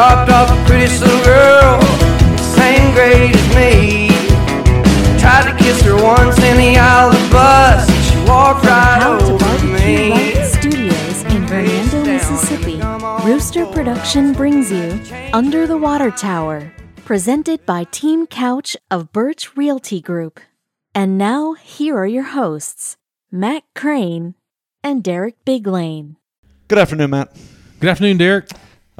dropped off a pretty little girl, same grade as me. Tried to kiss her once in the aisle of the bus, she walked right How to over Barbecue me. Light Studios in Hernando, Mississippi. Rooster Production brings you Under the Water Tower, presented by Team Couch of Birch Realty Group. And now, here are your hosts, Matt Crane and Derek Biglane. Good afternoon, Matt. Good afternoon, Derek.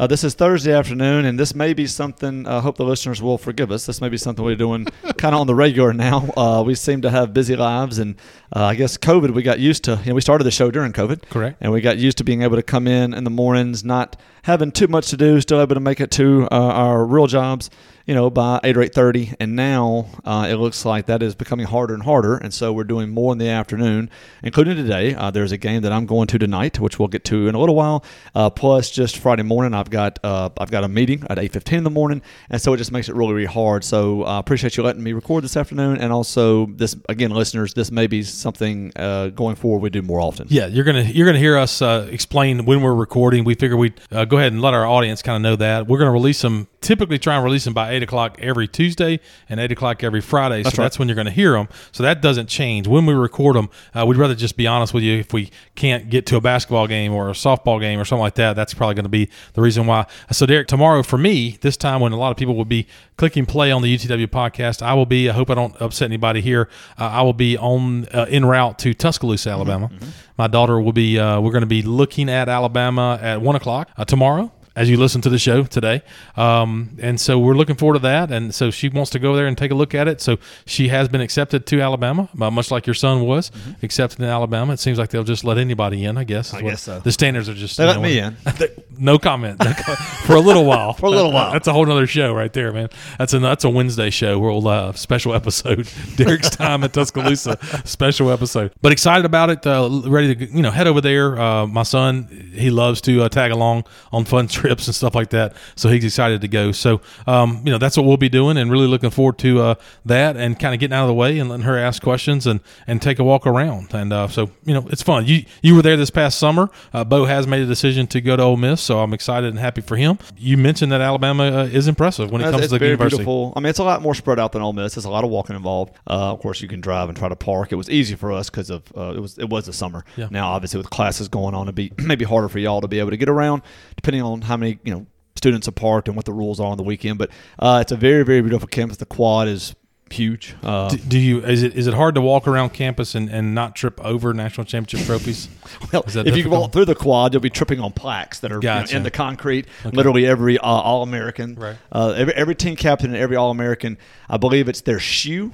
Uh, this is Thursday afternoon, and this may be something. I uh, hope the listeners will forgive us. This may be something we're doing kind of on the regular now. Uh, we seem to have busy lives, and uh, I guess COVID. We got used to. You know, we started the show during COVID, Correct. and we got used to being able to come in in the mornings, not having too much to do, still able to make it to uh, our real jobs. You know, by eight or eight thirty, and now uh, it looks like that is becoming harder and harder, and so we're doing more in the afternoon, including today. Uh, there's a game that I'm going to tonight, which we'll get to in a little while. Uh, plus, just Friday morning, I've got uh, I've got a meeting at eight fifteen in the morning, and so it just makes it really really hard. So I appreciate you letting me record this afternoon, and also this again, listeners, this may be something uh, going forward we do more often. Yeah, you're gonna you're gonna hear us uh, explain when we're recording. We figure uh, go ahead and let our audience kind of know that we're gonna release them. Typically, try and release them by eight o'clock every Tuesday and eight o'clock every Friday. That's so right. that's when you're gonna hear them. So that doesn't change when we record them. Uh, we'd rather just be honest with you. If we can't get to a basketball game or a softball game or something like that, that's probably going to be the reason why. So Derek, tomorrow for me, this time when a lot of people will be clicking play on the UTW podcast, I will be. I hope I don't upset anybody here. Uh, I will be on uh, en route to Tuscaloosa, Alabama. My daughter will be. Uh, we're going to be looking at Alabama at one o'clock uh, tomorrow. As you listen to the show today, um, and so we're looking forward to that, and so she wants to go there and take a look at it. So she has been accepted to Alabama, uh, much like your son was accepted in Alabama. It seems like they'll just let anybody in. I guess. Mm-hmm. I guess so. The standards are just They let know, me in. no comment No comment. for a little while. For a little while. That's a whole other show right there, man. That's a that's a Wednesday show. We'll uh, special episode. Derek's time at Tuscaloosa special episode. But excited about it. Uh, ready to you know head over there. Uh, my son he loves to uh, tag along on fun trips and stuff like that. So he's excited to go. So um, you know that's what we'll be doing, and really looking forward to uh, that and kind of getting out of the way and letting her ask questions and and take a walk around. And uh, so you know it's fun. You you were there this past summer. Uh, Bo has made a decision to go to Ole Miss, so I'm excited and happy for him. You mentioned that Alabama uh, is impressive when it comes to the university. beautiful. I mean, it's a lot more spread out than Ole Miss. There's a lot of walking involved. Uh, of course, you can drive and try to park. It was easy for us because of uh, it was it was the summer. Yeah. Now, obviously, with classes going on, it'd be maybe harder for y'all to be able to get around, depending on how many you know students are parked and what the rules are on the weekend. But uh, it's a very very beautiful campus. The quad is huge. Uh, Do, do you is it is it hard to walk around campus and, and not trip over national championship trophies? Well, if you difficult? walk through the quad, you'll be tripping on plaques that are you know, in the concrete. Literally every uh, All American, Right. uh, every, every team captain and every All American, I believe it's their shoe.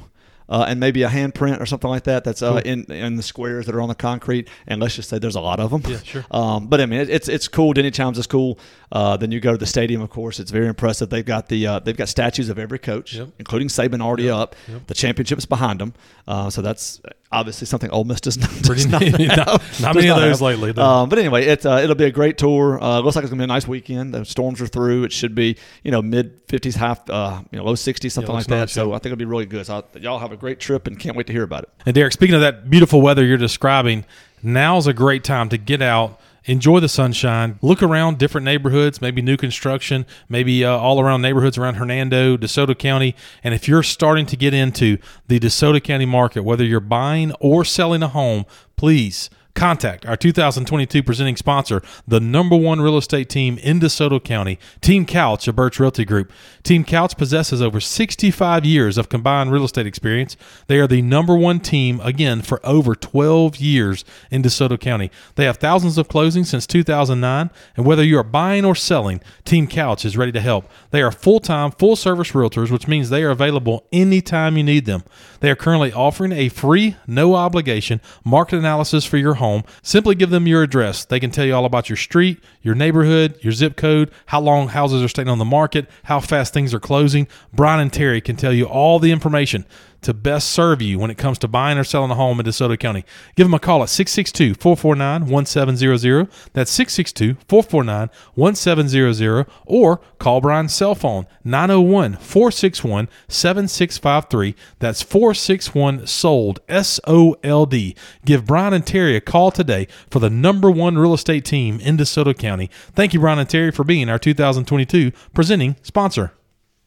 Uh, and maybe a handprint or something like that. That's uh, in in the squares that are on the concrete. And let's just say there's a lot of them. Yeah, sure. Um, but I mean, it, it's it's cool. Denny Chimes is cool. Uh, then you go to the stadium. Of course, it's very impressive. They've got the uh, they've got statues of every coach, Yep. including Saban already up. The championship's behind them. Uh, so that's obviously something Ole Miss does not. does not. Not- have. not Does many of those have. lately, though. Um, but anyway, it's uh, it'll be a great tour. Uh, looks like it's gonna be a nice weekend. The storms are through. It should be you know mid fifties, half uh, you know low sixties, something Yeah, like looks that. nice, so yeah. I think it'll be really good. So I, y'all have a great trip and can't wait to hear about it. And Derek, speaking of that beautiful weather you're describing, now's a great time to get out, enjoy the sunshine, look around different neighborhoods, maybe new construction, maybe uh, all around neighborhoods around Hernando, DeSoto County. And if you're starting to get into the DeSoto County market, whether you're buying or selling a home, please contact our 2022 presenting sponsor, the number one real estate team in DeSoto County, Team Couch of Birch Realty Group. Team Couch possesses over 65 years of combined real estate experience. They are the number one team, again, for over 12 years in DeSoto County. They have thousands of closings since 2009, and whether you are buying or selling, Team Couch is ready to help. They are full time, full service realtors, which means they are available anytime you need them. They are currently offering a free, no obligation market analysis for your home. Simply give them your address. They can tell you all about your street, your neighborhood, your zip code, how long houses are staying on the market, how fast things are closing. Brian and Terry can tell you all the information. To best serve you when it comes to buying or selling a home in DeSoto County. Give them a call at 662 449 1700. That's 662 449 1700. Or call Brian's cell phone 901 461 7653. That's 461 SOLD, S O L D. Give Brian and Terry a call today for the number one real estate team in DeSoto County. Thank you, Brian and Terry, for being our 2022 presenting sponsor.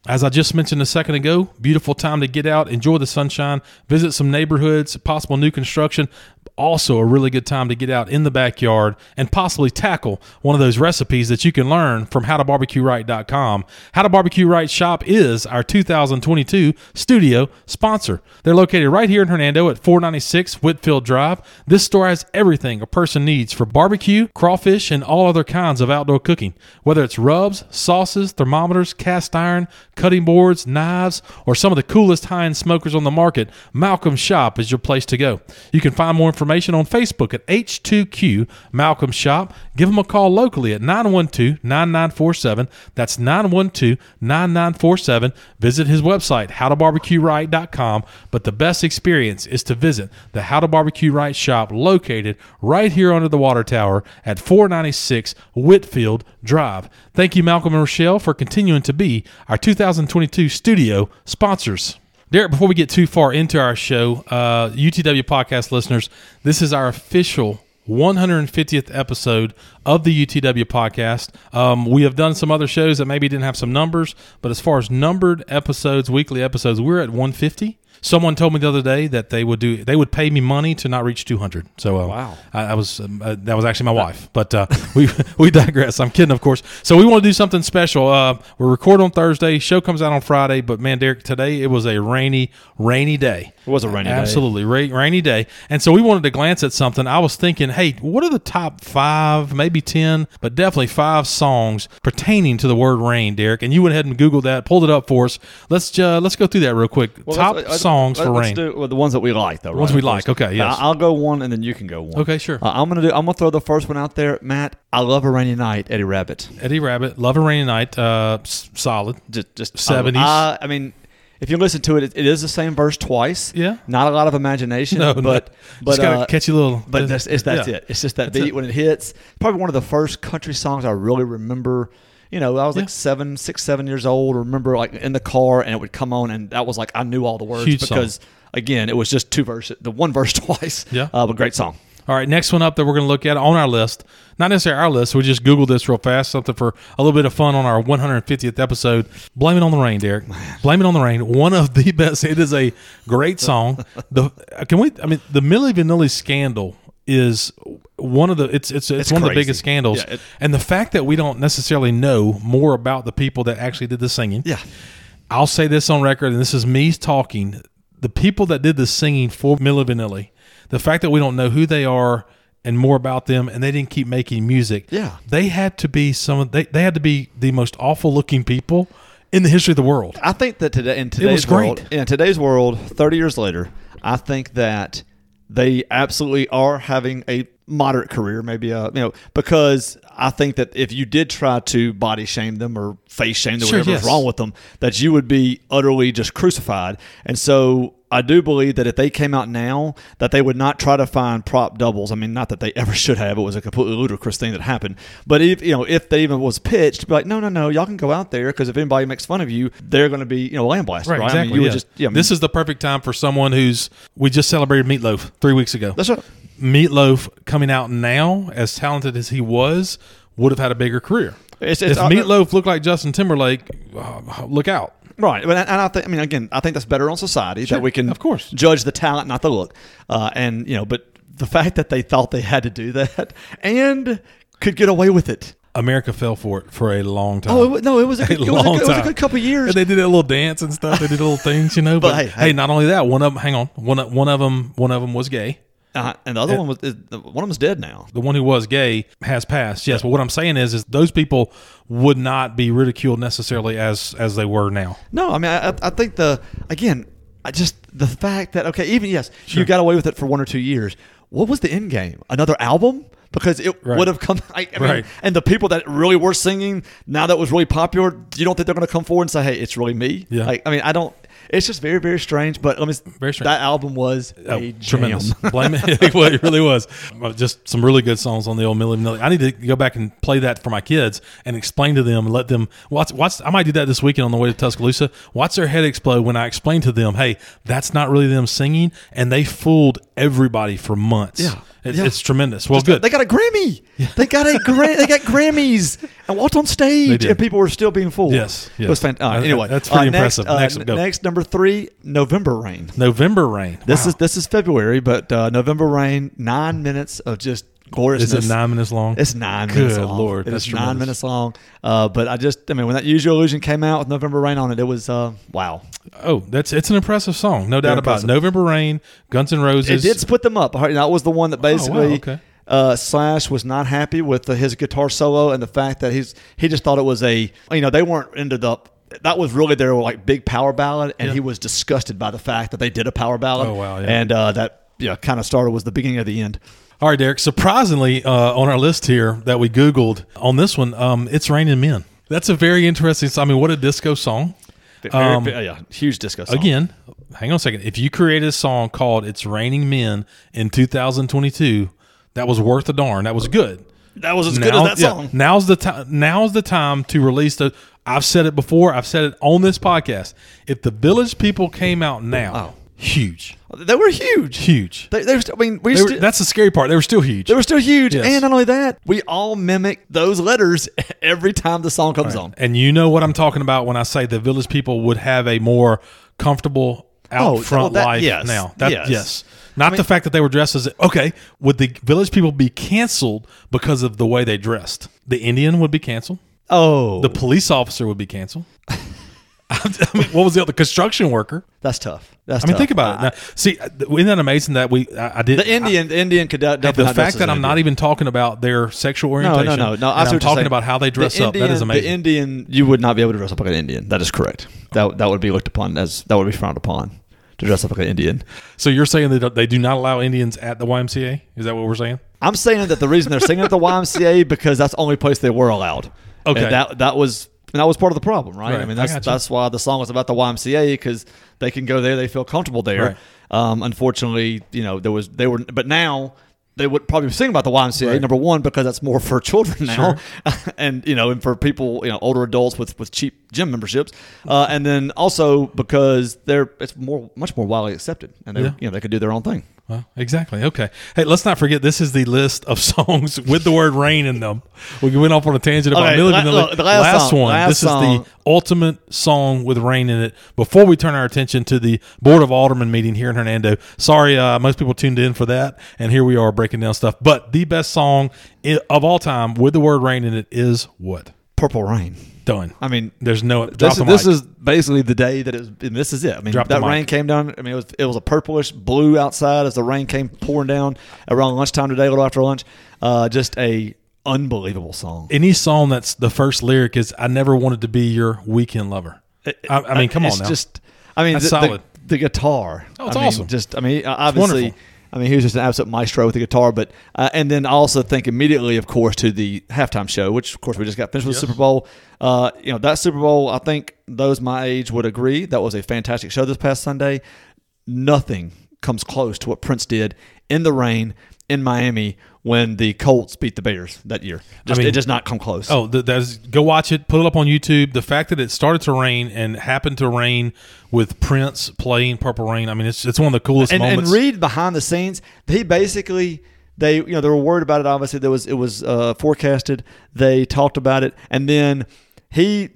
As I just mentioned a second ago, beautiful time to get out, enjoy the sunshine, visit some neighborhoods, possible new construction. Also, a really good time to get out in the backyard and possibly tackle one of those recipes that you can learn from howtobarbecueright.com. How to Barbecue Right Shop is our 2022 studio sponsor. They're located right here in Hernando at 496 Whitfield Drive. This store has everything a person needs for barbecue, crawfish, and all other kinds of outdoor cooking. Whether it's rubs, sauces, thermometers, cast iron, cutting boards, knives, or some of the coolest high end smokers on the market, Malcolm's Shop is your place to go. You can find more information on Facebook at H2Q Malcolm Shop. Give them a call locally at 912 9947. That's 912 9947. Visit his website, howtobarbecueright.com. But the best experience is to visit the How to Barbecue Right shop located right here under the water tower at 496 Whitfield Drive. Thank you, Malcolm and Rochelle, for continuing to be our 2022 studio sponsors. Derek, before we get too far into our show, uh, UTW podcast listeners, this is our official 150th episode of the UTW podcast. Um, we have done some other shows that maybe didn't have some numbers, but as far as numbered episodes, weekly episodes, we're at 150. Someone told me the other day that they would do they would pay me money to not reach 200. So uh, Wow. I, I was um, uh, that was actually my wife, but uh, we we digress. I'm kidding, of course. So we want to do something special. Uh, we're recording on Thursday. Show comes out on Friday, but man, Derek, today it was a rainy, rainy day. It was a rainy day. Absolutely, ra- rainy day. And so we wanted to glance at something. I was thinking, hey, what are the top five, maybe ten, but definitely five songs pertaining to the word rain, Derek? And you went ahead and googled that, pulled it up for us. Let's uh, let's go through that real quick. Well, top let's- let's- songs let's, for let's rain. do well, the ones that we like, though. Ones we like. Okay, yes. I- I'll go one, and then you can go one. Okay, sure. Uh, I'm gonna do. I'm gonna throw the first one out there, Matt. I love a rainy night, Eddie Rabbitt. Eddie Rabbitt, Love a Rainy Night, uh, s- solid. Just, just 70s. I, I mean, if you listen to it, it, it is the same verse twice. Yeah. Not a lot of imagination. No, but no. but Just got a uh, catchy little. But that's, it's, that's yeah. it. It's just that That's beat it. when it hits. Probably one of the first country songs I really remember. You know, I was Yeah. like seven, six, seven years old. Remember, like in the car, and it would come on, and that was like I knew all the words Huge song. because again, it was just two verses, the one verse twice. Yeah. uh, but great song. All right, next one up that we're going to look at on our list, not necessarily our list, we just Googled this real fast, something for a little bit of fun on our 150th episode. Blame It on the Rain, Derek. Blame It on the Rain. One of the best. It is a great song. The uh, Can we, I mean, the Milli Vanilli scandal is one of the it's it's, it's, It's one of the biggest scandals Yeah, it- and the fact that we don't necessarily know more about the people that actually did the singing Yeah, I'll say this on record, and this is me talking. The people that did the singing for Milli Vanilli, the fact that we don't know who they are and more about them, and they didn't keep making music. Yeah. they had to be some. of- They they had to be the most awful looking people in the history of the world. I think that today in today's world, in today's world, thirty years later, I think that they absolutely are having a moderate career, maybe uh, you know, because I think that if you did try to body shame them or face shame them, Sure, whatever yes. wrong with them, that you would be utterly just crucified. And so I do believe that if they came out now, that they would not try to find prop doubles. I mean, not that they ever should have. It was a completely ludicrous thing that happened. But if you know, if they even was pitched, be like, no, no, no, y'all can go out there because if anybody makes fun of you, they're going to be you know lambasted, right? exactly. I mean, you yeah. would just yeah. I mean, this is the perfect time for someone who's. We just celebrated Meatloaf three weeks ago. that's right. Meatloaf coming out now, as talented as he was, would have had a bigger career. It's, If it's, uh, Meatloaf looked like Justin Timberlake, uh, look out. Right, but and I think I mean again, I think that's better on society that we can of course. judge the talent, not the look, uh, and you know, but the fact that they thought they had to do that and could get away with it. America fell for it for a long time. Oh it, no, it was a good, it was a, it was a good couple years. And they did that little dance and stuff. They did little things, you know. But, But hey, hey, hey. not only that, one of them. Hang on, one one of them, one of them was gay. Uh, and the other one was is, one of them's dead now. The one who was gay has passed. Yes, but what I'm saying is, is those people would not be ridiculed necessarily as as they were now. No, I mean, I, I- think the again, I just the fact that okay, even yes, you got away with it for one or two years. What was the end game? Another album? Because it Right. would have come. I, I mean, Right. and the people that really were singing now that was really popular, you don't think they're going to come forward and say, "Hey, it's really me"? Yeah. Like, I mean, I don't. It's just very very strange. But let me. Very strange. That album was Oh, a tremendous. Blame it. it really was. Uh, Just some really good songs on the old Milli Vanilli. I need to go back and play that for my kids and explain to them and let them watch. watch I might do that this weekend on the way to Tuscaloosa. Watch their head explode when I explain to them, "Hey, that's not really them singing," and they fooled everybody for months. Yeah. It- Yeah. it's tremendous. Well, good. They got a Grammy. They got a gra- they got Grammys and walked on stage, and people were still being fooled. Yes, it was fantastic. That- anyway, that's pretty uh, next, impressive. uh, Next, go. next number three, November Rain. November Rain. This Wow. is this is February, but uh, November Rain, nine minutes of just gloriousness. is it nine minutes long? It's nine Good minutes long. Lord, It that's nine minutes long. Uh, but I just, I mean, when that Use Your Illusion came out with November Rain on it, it was uh, wow. Oh, that's it's an impressive song, no doubt Very about it. November Rain, Guns N' Roses. It did split them up. That was the one that Oh, wow, basically okay. uh, Slash was not happy with the, his guitar solo and the fact that he's he just thought it was a you know they weren't into the that was really their like big power ballad and Yeah. he was disgusted by the fact that they did a power ballad. Oh, wow, yeah. And uh, that yeah kind of started was the beginning of the end. All right, Derek. Surprisingly, uh, on our list here that we Googled on this one, um, it's Raining Men. That's a very interesting. I mean, what a disco song. Um, very- yeah, huge disco song. Again, hang on a second. If you created a song called "It's Raining Men" in 2022, that was worth a darn. That was good. that was as good as that yeah, song. now's the time. Now's the time to release the. I've said it before. I've said it on this podcast. If the Village People came out now, Oh. Huge, They were huge. huge. They, they were, st- I mean, we were- that's the scary part. They were still huge. they were still huge, Yes. and not only that, we all mimic those letters every time the song comes on. And you know what I'm talking about when I say the village people would have a more comfortable out Oh, front oh, that- life yes, now. That, yes. yes. Not the fact that they were dressed as okay. Would the village people be canceled because of the way they dressed? The Indian would be canceled. Oh, The police officer would be canceled. I mean, what was the other construction worker? that's tough. That's I mean, tough. think about it. Now, see, isn't that amazing that we? I, I did The Indian, the Indian could definitely the fact that I'm not even talking about their sexual orientation. no, no, no. no I am talking about how they dress the up. Indian, that is amazing. The Indian, you would not be able to dress up like an Indian. That is correct. That that would be looked upon as that would be frowned upon to dress up like an Indian. So you're saying that they do not allow Indians at the YMCA? Is that what we're saying? I'm saying that the reason they're singing at the YMCA because that's the only place they were allowed. Okay. And that that was and that was part of the problem, right? Right. I mean, I that's you. that's why the song was about the YMCA because they can go there, they feel comfortable there. Right. Um, unfortunately, you know, there was they were, but now they would probably be sing about the YMCA Right. number one because that's more for children now, and you know, and for people, you know, older adults with with cheap gym memberships, uh, and then also because they're it's more much more widely accepted, and they Yeah. you know they could do their own thing. Well, exactly. Okay. Hey, let's not forget this is the list of songs with the word rain in them. We went off on a tangent about Okay, Milli la- look, the last song- one. last this song. is the ultimate song with rain in it. Before we turn our attention to the Board of Aldermen meeting here in Hernando. Sorry, uh, most people tuned in for that, and here we are breaking down stuff. But the best song of all time with the word rain in it is what? Purple Rain. Done. I mean, There's no drop this, the is, this is basically the day that it was, and this is it. I mean, Drop that rain came down. I mean, it was it was a purplish blue outside as the rain came pouring down around lunchtime today, a little after lunch. Uh, just a unbelievable song. any song that's the first lyric is "I never wanted to be your weekend lover." I, I mean, come on now. Just, I mean, That's the, the- solid. The, guitar. Oh, it's I mean, awesome. Just, I mean, obviously. I mean, he was just an absolute maestro with the guitar, but uh, and then I also think immediately, of course, to the halftime show, which of course we just got finished with the Super Bowl. Uh, you know, that Super Bowl, I think those my age would agree that was a fantastic show this past Sunday. Nothing comes close to what Prince did in the rain in Miami when the Colts beat the Bears that year. Just, mean- it does not come close. Oh, that's go watch it. Put it up on YouTube. The fact that it started to rain and happened to rain with Prince playing Purple Rain. I mean, it's it's one of the coolest and, and read behind the scenes. He basically they you know they were worried about it. Obviously, there was it was uh, forecasted. They talked about it, and then he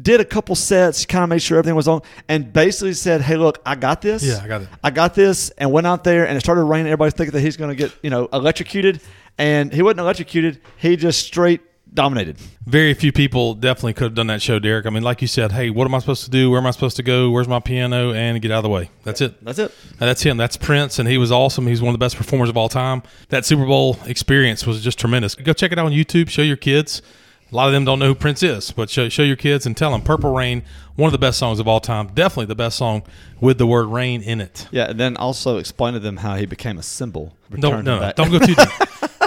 did a couple sets, kind of made sure everything was on, and basically said, "Hey, look, I got this. Yeah, I got it. I got this." And went out there, and it started raining. Everybody's thinking that he's going to get you know electrocuted, and he wasn't electrocuted. He just straight dominated. Very few people definitely could have done that show, Derek. I mean, like you said, hey, what am I supposed to do? Where am I supposed to go? Where's my piano? And get out of the way. That's it. That's it. And that's him. That's Prince, and he was awesome. He's one of the best performers of all time. That Super Bowl experience was just tremendous. Go check it out on YouTube. Show your kids. A lot of them don't know who Prince is, but show, show your kids and tell them "Purple Rain," one of the best songs of all time. Definitely the best song with the word "rain" in it. Yeah, and then also explain to them how he became a symbol. Returned no, no don't go too deep.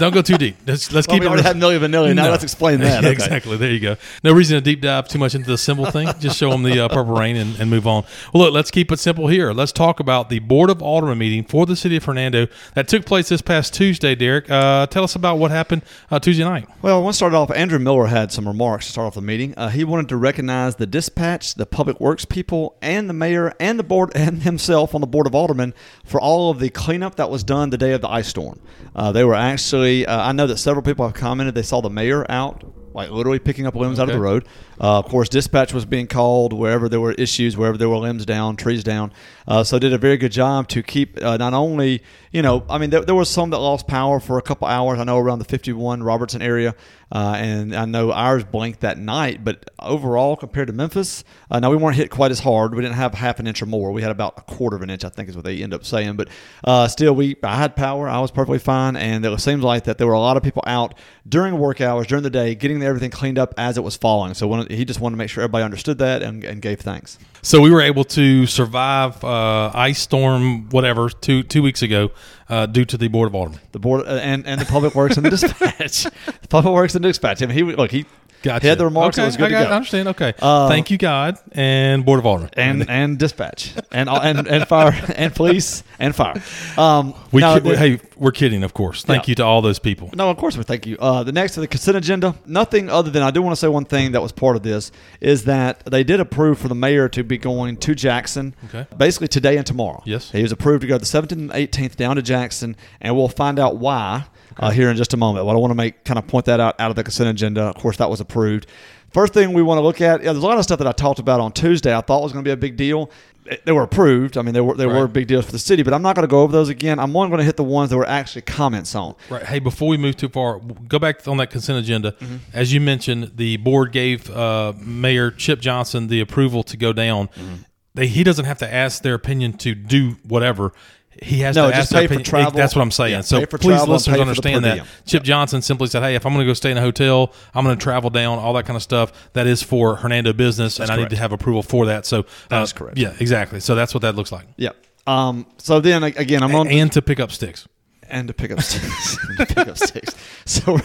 Don't go too deep. Let's, let's Well, keep we it. already had Milli Vanilli. Now No. let's explain that. Yeah, Okay. Exactly. There you go. No reason to deep dive too much into the symbol thing. Just show them the uh, purple rain and, and move on. Well, look, let's keep it simple here. Let's talk about the Board of Aldermen meeting for the city of Hernando that took place this past Tuesday. Derek, uh, tell us about what happened uh, Tuesday night. Well, I want to start off. Andrew Miller had some remarks to start off the meeting. Uh, he wanted to recognize the dispatch, the public works people, and the mayor and the board and himself on the board of aldermen for all of the cleanup that was done the day of the ice storm. Uh, they were actually. Uh, I know that several people have commented they saw the mayor out. Like literally picking up limbs out of the road. Uh, of course, dispatch was being called wherever there were issues, wherever there were limbs down, trees down. Uh, so did a very good job to keep uh, not only, you know, I mean, there, there was some that lost power for a couple hours. I know around the 51 Robertson area, uh, and I know ours blinked that night. But overall, compared to Memphis, uh, now we weren't hit quite as hard. We didn't have half an inch or more. We had about a quarter of an inch, I think, is what they end up saying. But uh, still, we I had power. I was perfectly fine, and it seems like that there were a lot of people out during work hours during the day, getting everything cleaned up as it was falling. So when, he just wanted to make sure everybody understood that and, and gave thanks. So we were able to survive uh, ice storm, whatever, two two weeks ago, uh, due to the Board of Aldermen. The board uh, and and the public works and the dispatch, the public works and dispatch. I mean, he look he Gotcha. the remarks. Okay, it was good I, to go. I understand. Okay. Uh, Thank you, God, and Board of Aldermen. and and dispatch and and and fire and police and fire. Um, we, now the- hey, we're kidding, of course. Thank Yeah. you to all those people. No, of course we thank you. Uh, the next to the consent agenda, nothing other than I do want to say one thing that was part of this is that they did approve for the mayor to be going to Jackson, Okay. basically today and tomorrow. Yes. he was approved to go the 17th and 18th down to Jackson, and we'll find out why uh, here in just a moment. But I want to make kind of point that out out of the consent agenda. Of course, that was approved. First thing we want to look at, yeah, there's a lot of stuff that I talked about on Tuesday. I thought was going to be a big deal. They were approved. I mean, they were they were big deals for the city, but I'm not going to go over those again. I'm only going to hit the ones that were actually comments on. Right. Hey, before we move too far, go back on that consent agenda. Mm-hmm. As you mentioned, the board gave uh, Mayor Chip Johnson the approval to go down. Mm-hmm. They, he doesn't have to ask their opinion to do whatever. He has No, to just ask pay for opinion. travel. That's what I'm saying. Yeah, so please, listeners, pay for the understand that. Chip Johnson simply said, "Hey, if I'm going to go stay in a hotel, I'm going to travel down, all that kind of stuff. That is for Hernando business, and I need to have approval for that." So that's uh, correct. Yeah, exactly. So that's what that looks like. Yeah. Um, so then again, I'm on And to pick up sticks. And to pick up sticks. pick up sticks. So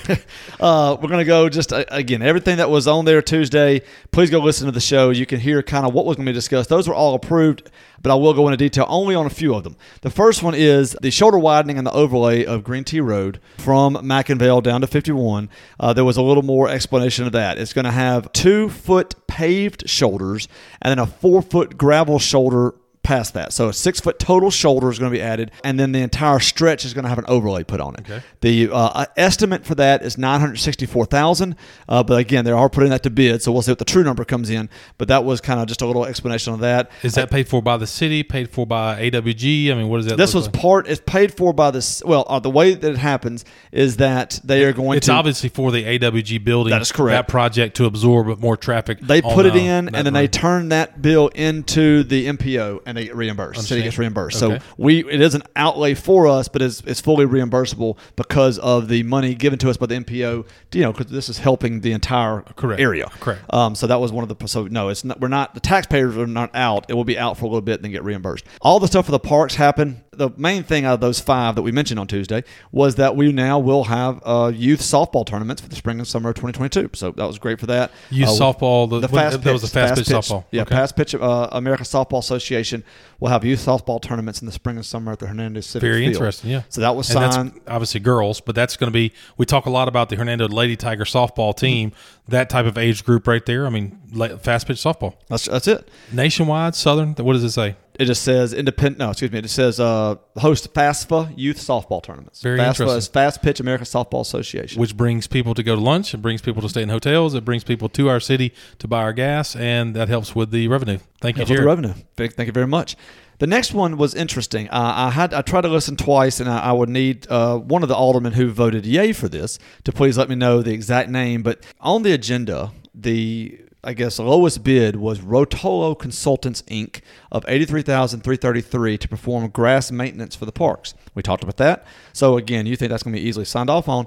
uh, we're gonna go just uh, again everything that was on there Tuesday. Please go listen to the show. You can hear kind of what was going to be discussed. Those were all approved, but I will go into detail only on a few of them. The first one is the shoulder widening and the overlay of Green Tea Road from McIngvale down to 51. Uh, there was a little more explanation of that. It's going to have two foot paved shoulders and then a four foot gravel shoulder past that. So a six foot total shoulder is going to be added, and then the entire stretch is going to have an overlay put on it. Okay. The uh, estimate for that is nine hundred sixty four thousand, uh, but again, they are putting that to bid, so we'll see what the true number comes in. But that was kind of just a little explanation of that. Is that paid for by the city? Paid for by AWG? I mean, what is that? This was like? part. It's paid for by this. Well, uh, the way that it happens is that they are going to It's to. obviously for the AWG building. That is correct. That project to absorb more traffic. They on, put it uh, in, and then they turn that bill into the MPO, and they get reimbursed. City gets reimbursed. Okay. So we it is an outlay for us, but it's, it's fully reimbursable because of the money given to us by the MPO. You know, because this is helping the entire Correct. area. Correct. Um, so that was one of the. So no, it's not. We're not. The taxpayers are not out. It will be out for a little bit, and then get reimbursed. All the stuff for the parks happened. The main thing out of those five that we mentioned on Tuesday was that we now will have uh, youth softball tournaments for the spring and summer of 2022. So that was great for that. Youth Uh, softball, the- the fast that was pitch, a fast pitch softball. Yeah, Okay. fast pitch. Uh, American Softball Association will have youth softball tournaments in the spring and summer at the Hernandez Civic Very Field. interesting, yeah. So that was signed. obviously girls, but that's going to be. We talk a lot about the Hernando Lady Tiger softball team. That type of age group right there. I mean, fast pitch softball, That's, that's it. nationwide, southern. What does it say? It just says independent. No, excuse me. It just says uh, host FASFA youth softball tournaments. Very FASFA interesting. is Fast Pitch American Softball Association. Which brings people to go to lunch. It brings people to stay in hotels. It brings people to our city to buy our gas, and that helps with the revenue. Thank you, Jared. the revenue. Thank you very much. The next one was interesting. Uh, I had I tried to listen twice, and I, I would need uh, one of the aldermen who voted yay for this to please let me know the exact name. But on the agenda, the I guess lowest bid was Rotolo Consultants Inc. of eighty three thousand three thirty three to perform grass maintenance for the parks. We talked about that. So again, you think that's going to be easily signed off on?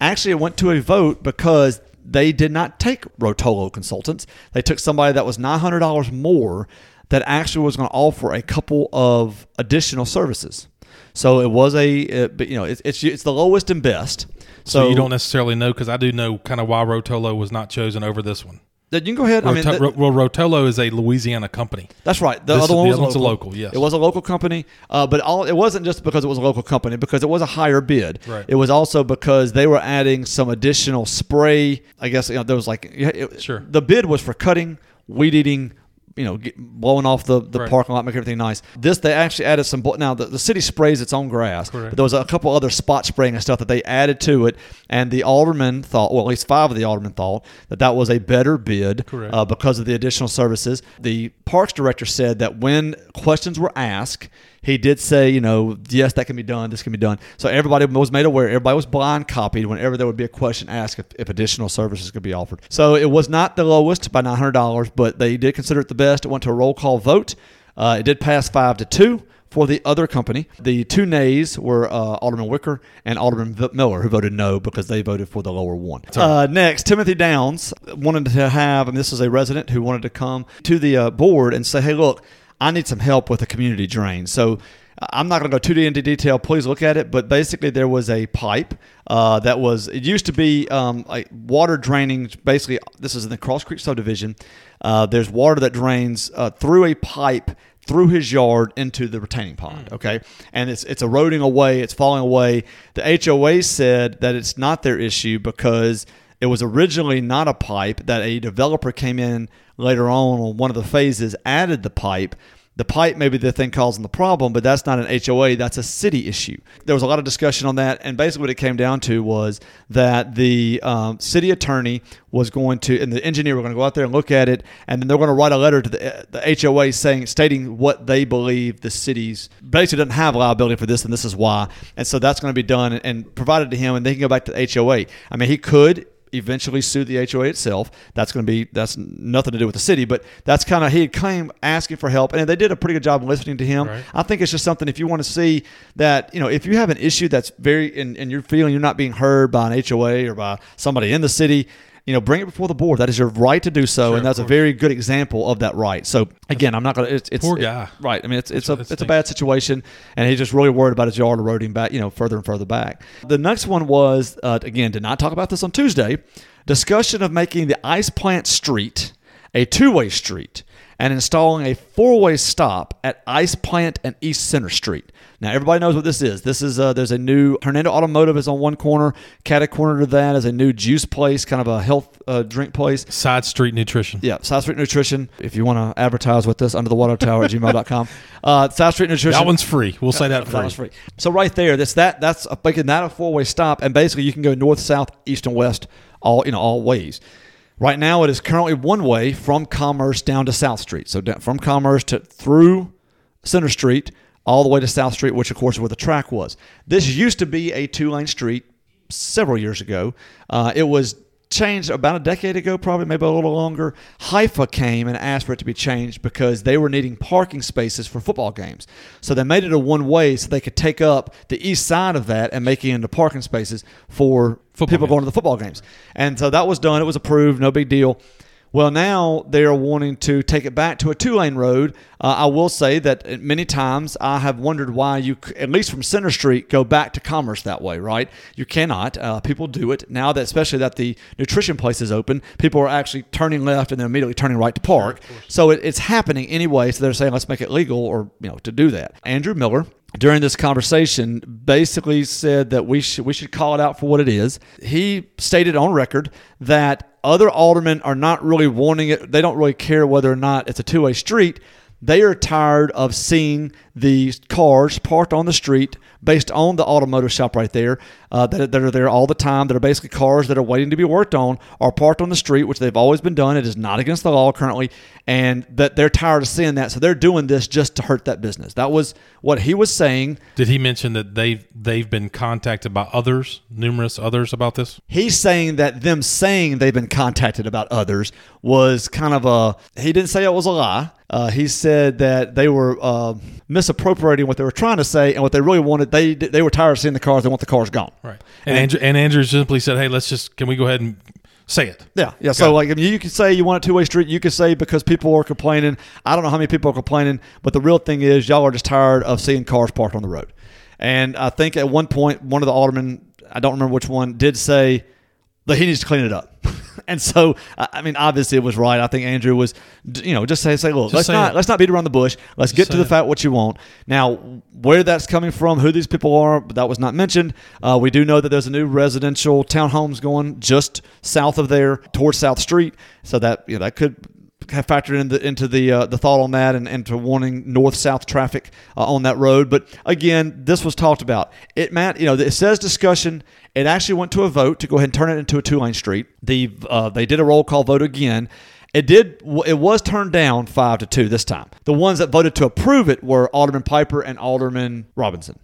Actually, it went to a vote because they did not take Rotolo Consultants. They took somebody that was nine hundred dollars more that actually was going to offer a couple of additional services. So it was a, uh, but you know, it's, it's it's the lowest and best. So, you don't necessarily know because I do know kind of why Rotolo was not chosen over this one. That you can go ahead. I mean, that- Ro- well, Rotolo is a Louisiana company. That's right. The This- other one the was one's a local. local, yes. it was a local company, uh, but all it wasn't just because it was a local company because it was a higher bid. Right. It was also because they were adding some additional spray. I guess you know there was like it, Sure. The bid was for cutting, weed eating. You know, get, blowing off the, the Right. parking lot, make everything nice. This they actually added some. Now the, the city sprays its own grass, Correct. but there was a couple other spot spraying and stuff that they added to it. And the aldermen thought, well, at least five of the aldermen thought that that was a better bid Correct. uh, because of the additional services. The parks director said that when questions were asked, he did say, you know, yes, that can be done, this can be done. So everybody was made aware, everybody was blind copied whenever there would be a question asked if, if additional services could be offered. So it was not the lowest by $900, but they did consider it the best. It went to a roll call vote. Uh, it did pass five to two. For the other company, the two nays were uh, Alderman Wicker and Alderman V- Miller, who voted no because they voted for the lower one. Uh, next, Timothy Downs wanted to have, and this is a resident who wanted to come to the uh, board and say, hey, look, I need some help with a community drain. So I'm not going to go too deep into detail. Please look at it. But basically, there was a pipe uh, that was, it used to be um, like water draining. Basically, this is in the Cross Creek subdivision. Uh, there's water that drains uh, through a pipe through his yard into the retaining pond. Okay, and it's it's eroding away, it's falling away. The HOA said that it's not their issue because it was originally not a pipe. That a developer came in later on on one of the phases, added the pipe. The pipe may be the thing causing the problem, but that's not an HOA. That's a city issue. There was a lot of discussion on that, and basically what it came down to was that the um, city attorney was going to, and the engineer were going to go out there and look at it, and then they're going to write a letter to the, the HOA saying, stating what they believe the city's basically doesn't have liability for this, and this is why. And so that's going to be done and, provided to him, and they can go back to the HOA. I mean, he could eventually sue the HOA itself. That's going to be that's nothing to do with the city, but that's kind of he came asking for help, and they did a pretty good job listening to him. Right. I think it's just something if you want to see that you know if you have an issue that's very and, and you're feeling you're not being heard by an HOA or by somebody in the city. You know, bring it before the board. That is your right to do so, Sure, and that's a very good example of that right. So again, I'm not going to. It's, it's Poor it- guy. right? I mean, it's it's a it's a bad situation, and he's just really worried about his yard eroding back, you know, further and further back. The next one was uh, again, did not talk about this on Tuesday. Discussion of making the Ice Plant Street a two-way street and installing a four-way stop at Ice Plant and East Center Street. Now everybody knows what this is. This is uh, there's a new Hernando Automotive is on one corner. Cat a corner to that is a new juice place, kind of a health uh, drink place. Side Street Nutrition. Yeah, Side Street Nutrition. If you want to advertise with us, under the water tower at gmail.com. Uh, South Street Nutrition. That one's free. We'll say that That free. one's free. So right there, that's that. That's making that a four way stop, and basically you can go north, south, east, and west, all you know, all ways. Right now, it is currently one way from Commerce down to South Street. So from Commerce to through Center Street, all the way to South Street, which of course is where the track was. This used to be a two lane street several years ago. Uh, it was changed about a decade ago, probably maybe a little longer. Haifa came and asked for it to be changed because they were needing parking spaces for football games. So they made it a one way so they could take up the east side of that and make it into parking spaces for Football people games. going to the football games. And so that was done. It was approved. No big deal. Well, now they're wanting to take it back to a two lane road. Uh, I will say that many times I have wondered why you, at least from Center Street, go back to Commerce that way, right? You cannot. Uh, people do it. Now that, especially that the nutrition place is open, people are actually turning left and then immediately turning right to park. so it, it's happening anyway. So they're saying, let's make it legal or, you know, to do that. Andrew Miller, during this conversation basically said that we should we should call it out for what it is. He stated on record that other aldermen are not really wanting it. They don't really care whether or not it's a two-way street. They are tired of seeing the cars parked on the street based on the automotive shop right there uh, that, that are there all the time that are basically cars that are waiting to be worked on are parked on the street which they've always been done. It is not against the law currently and that they're tired of seeing that so they're doing this just to hurt that business. That was what he was saying. Did he mention that they've they've been contacted by others, numerous others about this? he's saying that them saying they've been contacted about others was kind of a he didn't say it was a lie uh, he said that they were uh, misappropriating what they were trying to say and what they really wanted they they were tired of seeing the cars they want the cars gone Right. And Andrew, and Andrew simply said, "Hey, let's just can we go ahead and say it?" Yeah, yeah. So like, I mean, you can say you want a two-way street. You can say because people are complaining. I don't know how many people are complaining, but the real thing is y'all are just tired of seeing cars parked on the road. And I think at one point, one of the aldermen, I don't remember which one, did say that he needs to clean it up. and so, I I mean, obviously it was right. I think Andrew was, you know, just say, say, look, Just let's say not it. let's not beat around the bush. Let's get to the fact what you want. Now, where that's coming from, who these people are, that was not mentioned. Uh, we do know that there's a new residential townhomes going just south of there towards South Street. So that you know that could have factored in the, into the uh, the thought on that and into wanting north south traffic uh, on that road. But again, this was talked about. It Matt, you know, it says discussion. It actually went to a vote to go ahead and turn it into a two lane street. The uh, they did a roll call vote again. It did. It was turned down five to two this time. The ones that voted to approve it were Alderman Piper and Alderman Robinson.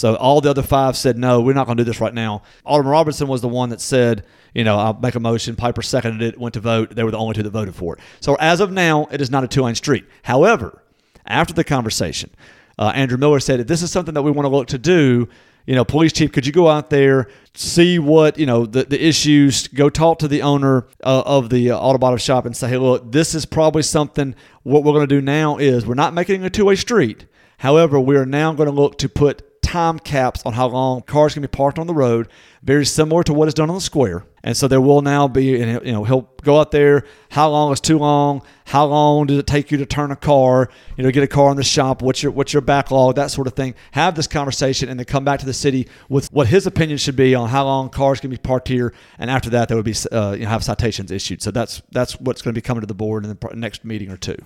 So all the other five said no, we're not going to do this right now. Alderman Robertson was the one that said, you know, I'll make a motion. Piper seconded it, went to vote. They were the only two that voted for it. So as of now, it is not a two-lane street. However, after the conversation, uh, Andrew Miller said, if this is something that we want to look to do, you know, police chief, could you go out there, see what, you know, the, the issues, go talk to the owner uh, of the uh, auto body shop and say, hey, look, this is probably something, what we're going to do now is we're not making a two-way street. However, we are now going to look to put time caps on how long cars can be parked on the road, very similar to what is done on the square. And so there will now be, you know, he'll go out there. How long is too long? How long does it take you to turn a car? You know, get a car in the shop. What's your what's your backlog? That sort of thing. Have this conversation and then come back to the city with what his opinion should be on how long cars can be parked here. And after that, there would be uh, you know have citations issued. So that's that's what's going to be coming to the board in the next meeting or two.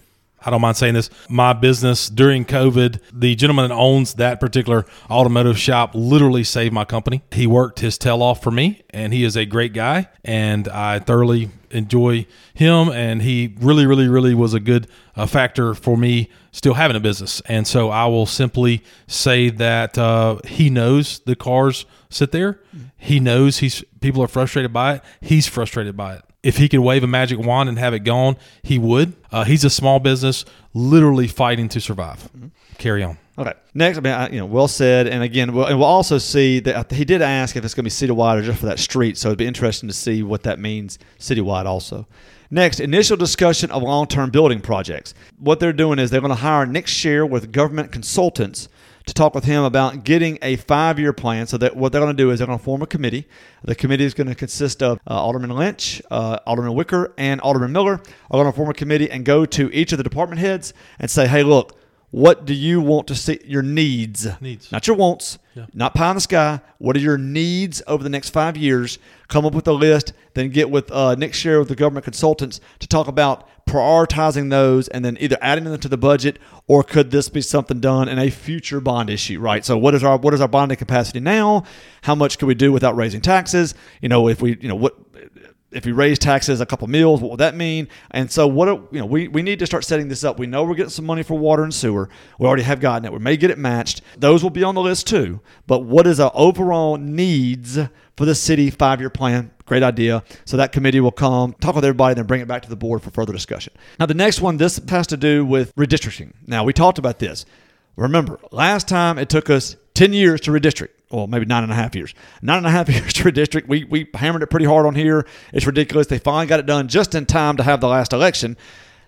I don't mind saying this. My business during COVID, the gentleman that owns that particular automotive shop literally saved my company. He worked his tail off for me, and he is a great guy, and I thoroughly enjoy him. And he really, really, really was a good uh, factor for me still having a business. And so I will simply say that uh, he knows the cars sit there. He knows he's people are frustrated by it. He's frustrated by it if he could wave a magic wand and have it gone, he would. Uh, he's a small business, literally fighting to survive. Carry on. Okay. Next, I mean, I, you know, well said. And again, we'll, and we'll also see that he did ask if it's going to be citywide or just for that street. So it'd be interesting to see what that means citywide also. Next, initial discussion of long-term building projects. What they're doing is they're going to hire Nick Share with government consultants to talk with him about getting a five-year plan. So that what they're going to do is they're going to form a committee. The committee is going to consist of uh, Alderman Lynch, uh, Alderman Wicker, and Alderman Miller are going to form a committee and go to each of the department heads and say, "Hey, look, what do you want to see? Your needs, Needs. not your wants, Yeah. not pie in the sky. What are your needs over the next five years? Come up with a list, then get with uh, Nick Share with the government consultants to talk about prioritizing those, and then either adding them to the budget or could this be something done in a future bond issue? Right. So what is our what is our bonding capacity now? How much can we do without raising taxes? You know, if we you know what if we raise taxes a couple meals, what would that mean? And so, what you know, we, we need to start setting this up. We know we're getting some money for water and sewer. We already have gotten it. We may get it matched. Those will be on the list too. But what is our overall needs for the city five year plan? Great idea. So that committee will come, talk with everybody, then bring it back to the board for further discussion. Now, the next one, this has to do with redistricting. Now, we talked about this. Remember, last time it took us 10 years to redistrict. Well, maybe nine and a half years. Nine and a half years to redistrict. We, we hammered it pretty hard on here. It's ridiculous. They finally got it done just in time to have the last election.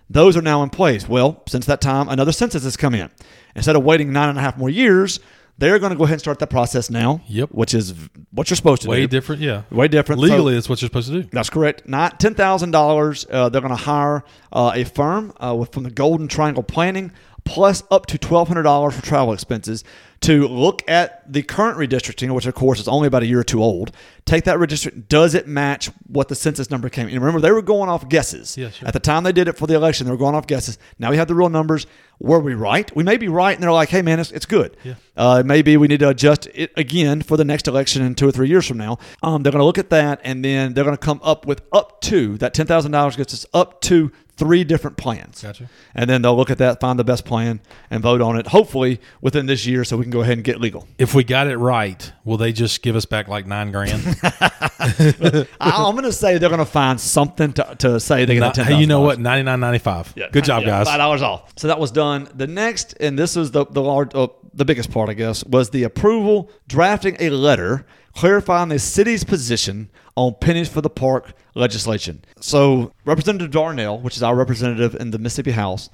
Those are now in place. Well, since that time, another census has come in. Instead of waiting nine and a half more years, they're going to go ahead and start that process now. Yep. Which is what you're supposed to Way do. Way different, yeah. Way different. So- Legally, that's what you're supposed to do. that's correct. Not ten thousand uh, dollars. They're going to hire uh, a firm uh, with, from the Golden Triangle Planning, plus up to twelve hundred dollars for travel expenses to look at the current redistricting, which of course is only about a year or two old. Take that redistricting. Does it match what the census number came? And remember, they were going off guesses Yeah, sure. at the time they did it for the election. They were going off guesses. Now we have the real numbers. Were we right? We may be right, and they're like, "Hey, man, it's, it's good." Yeah. Uh, maybe we need to adjust it again for the next election in two or three years from now. Um, they're going to look at that, and then they're going to come up with up to that ten thousand dollars gets us up to three different plans. Gotcha. And then they'll look at that, find the best plan, and vote on it. Hopefully within this year, so we can go ahead and get legal. If we got it right, will they just give us back like nine grand? I'm going to say they're going to find something to, to say they get Not- that hey, you know what? Ninety nine ninety five. Good job, Yeah, guys. Five dollars off. So that was done. The next, and this was the the large, uh, the biggest part, I guess, was the approval drafting a letter clarifying the city's position on pennies for the park legislation. So Representative Darnell, which is our representative in the Mississippi House,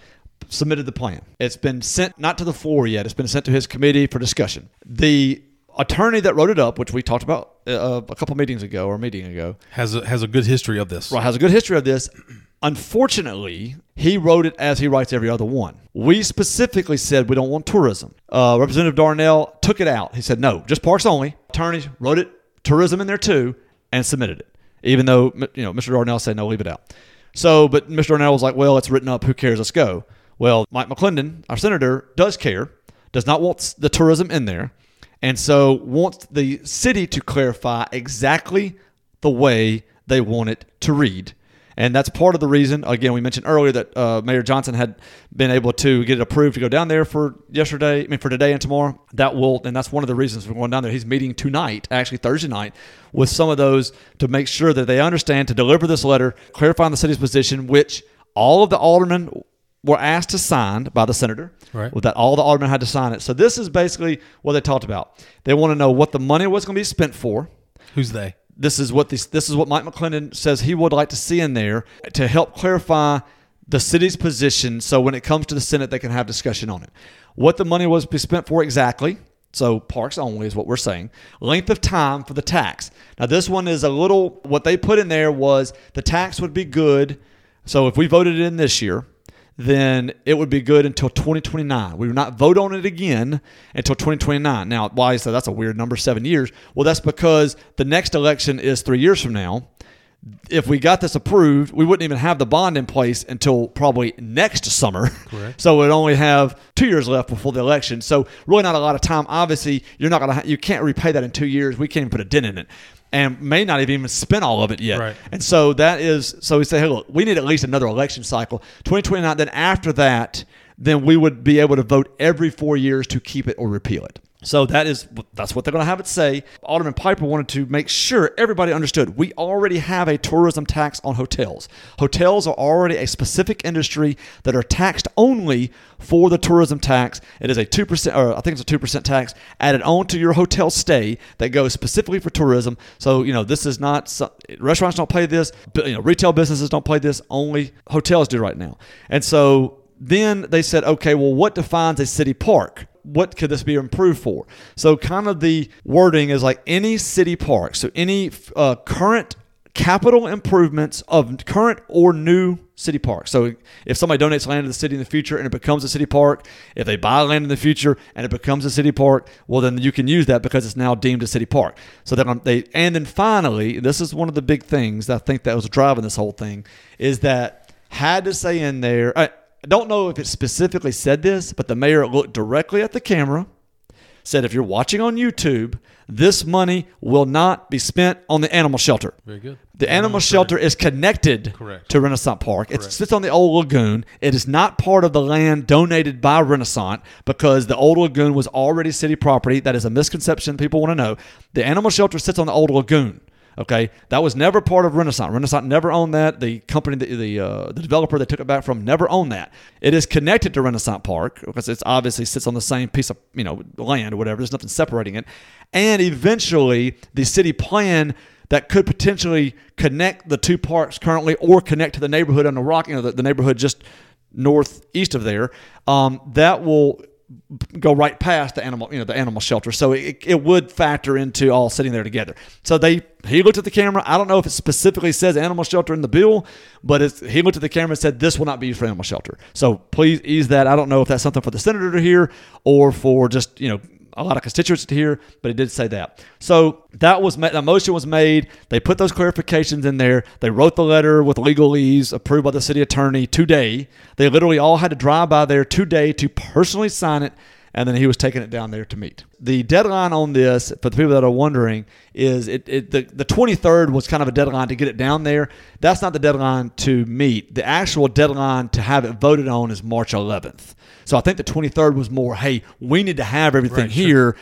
submitted the plan. It's been sent not to the floor yet. It's been sent to his committee for discussion. The attorney that wrote it up, which we talked about uh, a couple meetings ago or a meeting ago, Has a, has a good history of this. right, has a good history of this. Unfortunately, he wrote it as he writes every other one. We specifically said we don't want tourism. Uh, Representative Darnell took it out. He said no, just parks only. Attorneys wrote it tourism in there too and submitted it, even though you know Mr. Darnell said no, leave it out. So, but Mr. Darnell was like, well, it's written up. Who cares? Let's go. Well, Mike McLendon, our senator, does care. Does not want the tourism in there, and so wants the city to clarify exactly the way they want it to read. And that's part of the reason. Again, we mentioned earlier that uh, Mayor Johnson had been able to get it approved to go down there for yesterday. I mean, for today and tomorrow. That will, and that's one of the reasons we're going down there. He's meeting tonight, actually Thursday night, with some of those to make sure that they understand to deliver this letter clarifying the city's position, which all of the aldermen were asked to sign by the senator. Right. With that, all the aldermen had to sign it. So this is basically what they talked about. They want to know what the money was going to be spent for Who's they? this is what this this is what Mike McLendon says he would like to see in there to help clarify the city's position so when it comes to the Senate they can have discussion on it. What the money was to be spent for exactly. So parks only is what we're saying. Length of time for the tax. Now this one is a little what they put in there was the tax would be good. So if we voted in this year, then it would be good until 2029. We would not vote on it again until 2029. Now, why is that? That's a weird number, seven years. Well, that's because the next election is three years from now. If we got this approved, we wouldn't even have the bond in place until probably next summer. Correct. So we'd only have two years left before the election. So really not a lot of time. Obviously, you're not gonna you can't repay that in two years. We can't even put a dent in it, and may not have even spent all of it yet. Right. And so that is so we say, hey, look, we need at least another election cycle, 2029. Then after that, then we would be able to vote every four years to keep it or repeal it. So that is that's what they're going to have it say. Alderman Piper wanted to make sure everybody understood. We already have a tourism tax on hotels. Hotels are already a specific industry that are taxed only for the tourism tax. It is a two percent, or I think it's a two percent tax added on to your hotel stay that goes specifically for tourism. So you know this is not restaurants don't pay this. You know retail businesses don't pay this. Only hotels do right now. And so then they said, okay, well, what defines a city park? What could this be improved for? So, kind of the wording is like any city park. So, any uh, current capital improvements of current or new city parks. So, if somebody donates land to the city in the future and it becomes a city park, if they buy land in the future and it becomes a city park, well, then you can use that because it's now deemed a city park. So that they and then finally, this is one of the big things I think that was driving this whole thing is that had to say in there. I, I don't know if it specifically said this, but the mayor looked directly at the camera, said, if you're watching on YouTube, this money will not be spent on the animal shelter. Very good. The animal shelter is connected Correct. to Renaissance Park. It sits on the old lagoon. It is not part of the land donated by Renaissance because the old lagoon was already city property. That is a misconception people want to know. The animal shelter sits on the old lagoon. Okay, that was never part of Renaissance. Renaissance never owned that. The company, the the, uh, the developer they took it back from, never owned that. It is connected to Renaissance Park because it's obviously sits on the same piece of you know land or whatever. There's nothing separating it, and eventually the city plan that could potentially connect the two parks currently, or connect to the neighborhood on the rock, you know, the, the neighborhood just northeast of there. Um, that will go right past the animal, you know, the animal shelter. So it, it would factor into all sitting there together. So they he looked at the camera. I don't know if it specifically says animal shelter in the bill, but he looked at the camera and said this will not be used for animal shelter. So please ease that. I don't know if that's something for the senator to hear or for just you know a lot of constituents to hear, but it did say that. So that was that motion was made. They put those clarifications in there. They wrote the letter with legalese approved by the city attorney today. They literally all had to drive by there today to personally sign it, and then he was taking it down there to meet. The deadline on this, for the people that are wondering, is it, it the, the 23rd was kind of a deadline to get it down there. That's not the deadline to meet. The actual deadline to have it voted on is March 11th. So I think the 23rd was more, hey, we need to have everything Right, sure. here.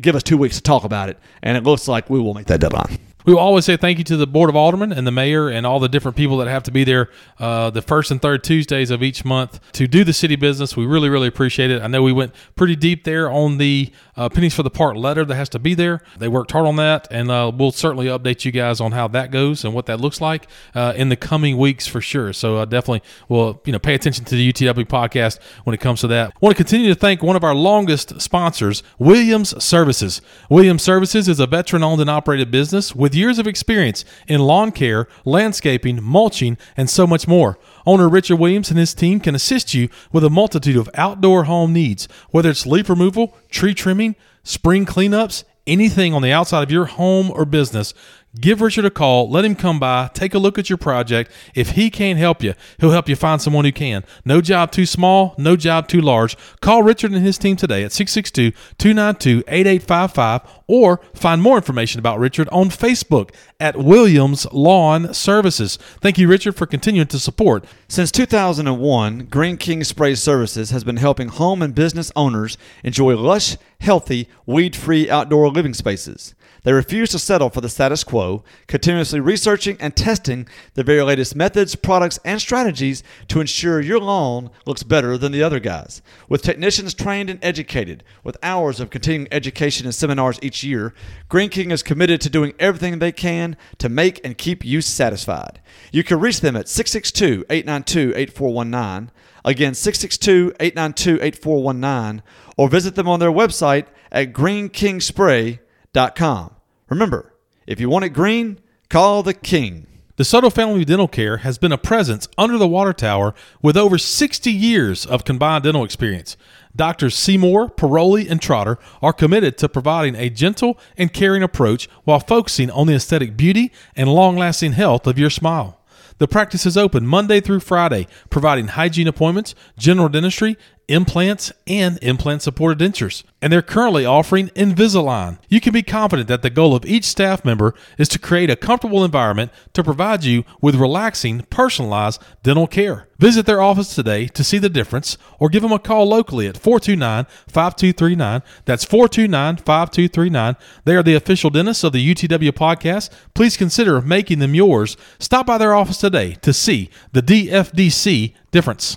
Give us two weeks to talk about it. And it looks like we will make that deadline. We will always say thank you to the Board of Aldermen and the mayor and all the different people that have to be there uh, the first and third Tuesdays of each month to do the city business. We really, really appreciate it. I know we went pretty deep there on the uh, pennies for the part letter that has to be there. They worked hard on that, and uh, we'll certainly update you guys on how that goes and what that looks like uh, in the coming weeks for sure. So uh, definitely, we'll you know pay attention to the UTW podcast when it comes to that. want to continue to thank one of our longest sponsors, Williams Services. Williams Services is a veteran-owned and operated business with years of experience in lawn care, landscaping, mulching, and so much more. Owner Richard Williams and his team can assist you with a multitude of outdoor home needs, whether it's leaf removal, tree trimming, spring cleanups, anything on the outside of your home or business. Give Richard a call. Let him come by. Take a look at your project. If he can't help you, he'll help you find someone who can. No job too small, no job too large. Call Richard and his team today at 662 292 8855 or find more information about Richard on Facebook at Williams Lawn Services. Thank you, Richard, for continuing to support. Since 2001, Green King Spray Services has been helping home and business owners enjoy lush, healthy, weed free outdoor living spaces. They refuse to settle for the status quo, continuously researching and testing the very latest methods, products, and strategies to ensure your lawn looks better than the other guys. With technicians trained and educated, with hours of continuing education and seminars each year, Green King is committed to doing everything they can to make and keep you satisfied. You can reach them at 662 892 8419. Again, 662 892 8419, or visit them on their website at greenkingspray.com. Remember, if you want it green, call the king. DeSoto Family Dental Care has been a presence under the water tower with over 60 years of combined dental experience. Doctors Seymour, Paroli, and Trotter are committed to providing a gentle and caring approach while focusing on the aesthetic beauty and long lasting health of your smile. The practice is open Monday through Friday, providing hygiene appointments, general dentistry, implants, and implant supported dentures. And they're currently offering Invisalign. You can be confident that the goal of each staff member is to create a comfortable environment to provide you with relaxing, personalized dental care. Visit their office today to see the difference or give them a call locally at 429 5239. That's 429 5239. They are the official dentists of the UTW podcast. Please consider making them yours. Stop by their office today to see the DFDC difference.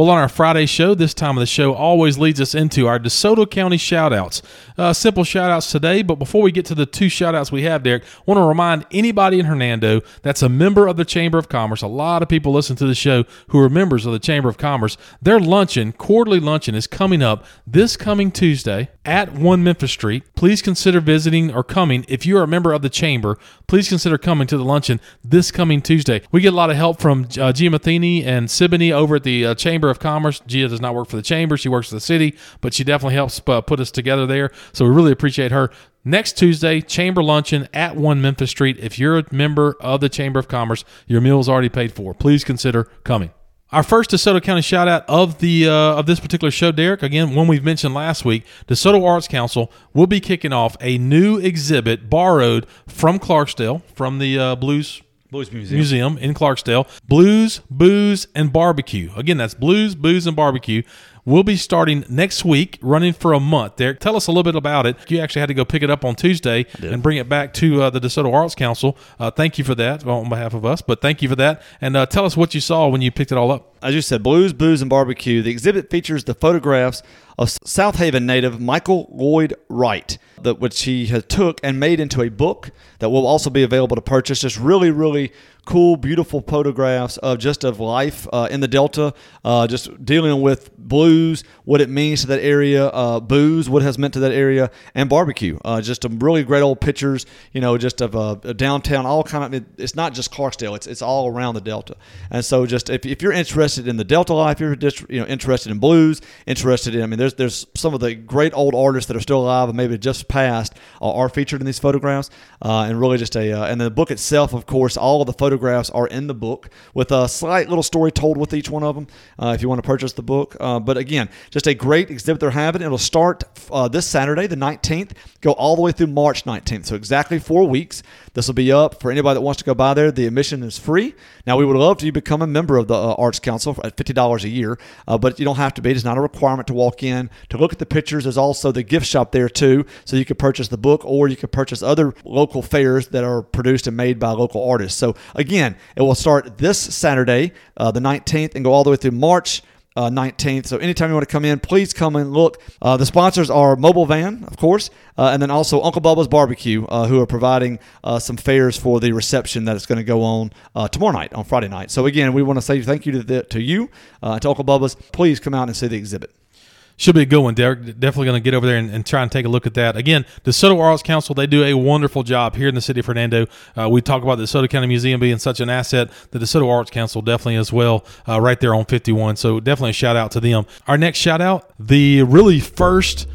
Well, on our Friday show, this time of the show always leads us into our DeSoto County shoutouts. Uh, simple shoutouts today, but before we get to the two shoutouts we have, Derek, I want to remind anybody in Hernando that's a member of the Chamber of Commerce. A lot of people listen to the show who are members of the Chamber of Commerce. Their luncheon, quarterly luncheon, is coming up this coming Tuesday at 1 Memphis Street. Please consider visiting or coming. If you are a member of the Chamber, please consider coming to the luncheon this coming Tuesday. We get a lot of help from uh, Gia Matheny and Siboney over at the uh, Chamber of Commerce. Gia does not work for the Chamber, she works for the city, but she definitely helps uh, put us together there. So we really appreciate her. Next Tuesday, Chamber Luncheon at 1 Memphis Street. If you're a member of the Chamber of Commerce, your meal is already paid for. Please consider coming. Our first DeSoto County shout out of the uh, of this particular show, Derek. Again, one we've mentioned last week, DeSoto Arts Council will be kicking off a new exhibit borrowed from Clarksdale, from the uh, Blues Blues Museum. Museum in Clarksdale. Blues, Booze, and Barbecue. Again, that's Blues, Booze, and Barbecue. We'll be starting next week, running for a month. Derek, tell us a little bit about it. You actually had to go pick it up on Tuesday and bring it back to uh, the DeSoto Arts Council. Uh, thank you for that on behalf of us, but thank you for that. And uh, tell us what you saw when you picked it all up. As you said, Blues, Booze, and Barbecue. The exhibit features the photographs of South Haven native Michael Lloyd Wright, that which he took and made into a book that will also be available to purchase. Just really, really cool, beautiful photographs of just of life uh, in the Delta, uh, just dealing with blues, what it means to that area, uh, booze, what has meant to that area, and barbecue. Uh, just some really great old pictures, you know, just of uh, downtown, all kind of. It's not just Clarksdale; it's it's all around the Delta. And so, just if, if you're interested in the Delta life, you're just you know interested in blues, interested in. I mean, there's there's some of the great old artists that are still alive and maybe just passed uh, are featured in these photographs, and really just a and the book itself, of course, all of the photographs are in the book with a slight little story told with each one of them. Uh, if you want to purchase the book, uh, but again, just a great exhibit they're having. It'll start uh, this Saturday, the 19th, go all the way through March 19th. So exactly four weeks. This will be up for anybody that wants to go by there. The admission is free. Now we would love to become a member of the uh, Arts Council at fifty dollars a year, uh, but you don't have to be. It's not a requirement to walk in to look at the pictures. There's also the gift shop there too, so you could purchase the book or you could purchase other local fairs that are produced and made by local artists. So again, it will start this Saturday, uh, the 19th, and go all the way through March uh, 19th. So anytime you want to come in, please come and look. Uh, the sponsors are Mobile Van, of course, uh, and then also Uncle Bubba's Barbecue, uh, who are providing uh, some fares for the reception that is going to go on uh, tomorrow night, on Friday night. So again, we want to say thank you to, the, to you, to Uncle Bubba's. Please come out and see the exhibit should be a good one. Derek definitely going to get over there and, and, try and take a look at that. Again, the DeSoto Arts Council they do a wonderful job here in the city of Hernando. Uh, we talk about the DeSoto County Museum being such an asset. The DeSoto Arts Council definitely as well, uh, right there on 51. So definitely a shout out to them. Our next shout out, the really first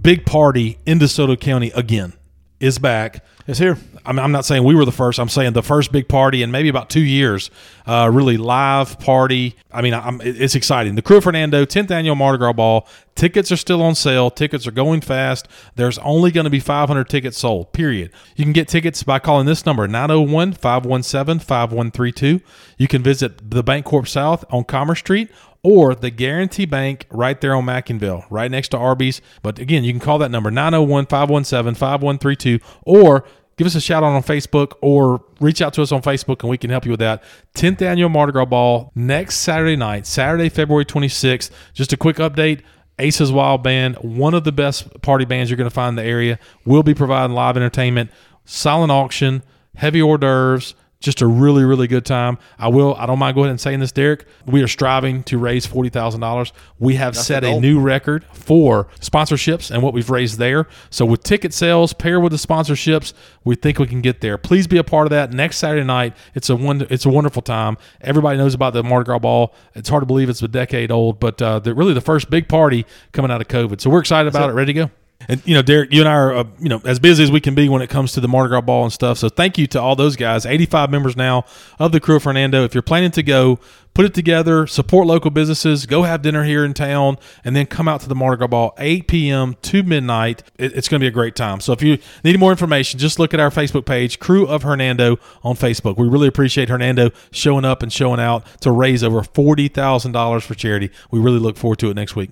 big party in DeSoto County again is back. It's here. I'm, I'm not saying we were the first. I'm saying the first big party in maybe about two years. Uh, really live party. I mean, I'm, it's exciting. The Crew of Hernando 10th annual Mardi Gras Ball. Tickets are still on sale. Tickets are going fast. There's only going to be 500 tickets sold, period. You can get tickets by calling this number, 901 517 5132. You can visit the Bancorp South on Commerce Street or the Guarantee Bank right there on McIngvale, right next to Arby's. But again, you can call that number 901 517 5132 or give us a shout out on Facebook or reach out to us on Facebook and we can help you with that. 10th annual Mardi Gras Ball next Saturday night, Saturday, February 26th. Just a quick update. Aces Wild Band, one of the best party bands you're going to find in the area, will be providing live entertainment, silent auction, heavy hors d'oeuvres, just a really, really good time. I will, I don't mind going ahead and saying this, Derek. We are striving to raise $40,000. We have That's set a new record for sponsorships and what we've raised there. So, with ticket sales paired with the sponsorships, we think we can get there. Please be a part of that next Saturday night. It's a one, it's a wonderful time. Everybody knows about the Mardi Gras Ball. It's hard to believe it's a decade old, but uh, the, really the first big party coming out of COVID. So, we're excited about so, it. Ready to go? And you know, Derek, you and I are uh, you know as busy as we can be when it comes to the Mardi Gras ball and stuff. So thank you to all those guys. Eighty-five members now of the crew of Hernando. If you're planning to go, put it together, support local businesses, go have dinner here in town, and then come out to the Mardi Gras ball 8 p.m. to midnight. It, it's going to be a great time. So if you need more information, just look at our Facebook page, Crew of Hernando on Facebook. We really appreciate Hernando showing up and showing out to raise over forty thousand dollars for charity. We really look forward to it next week.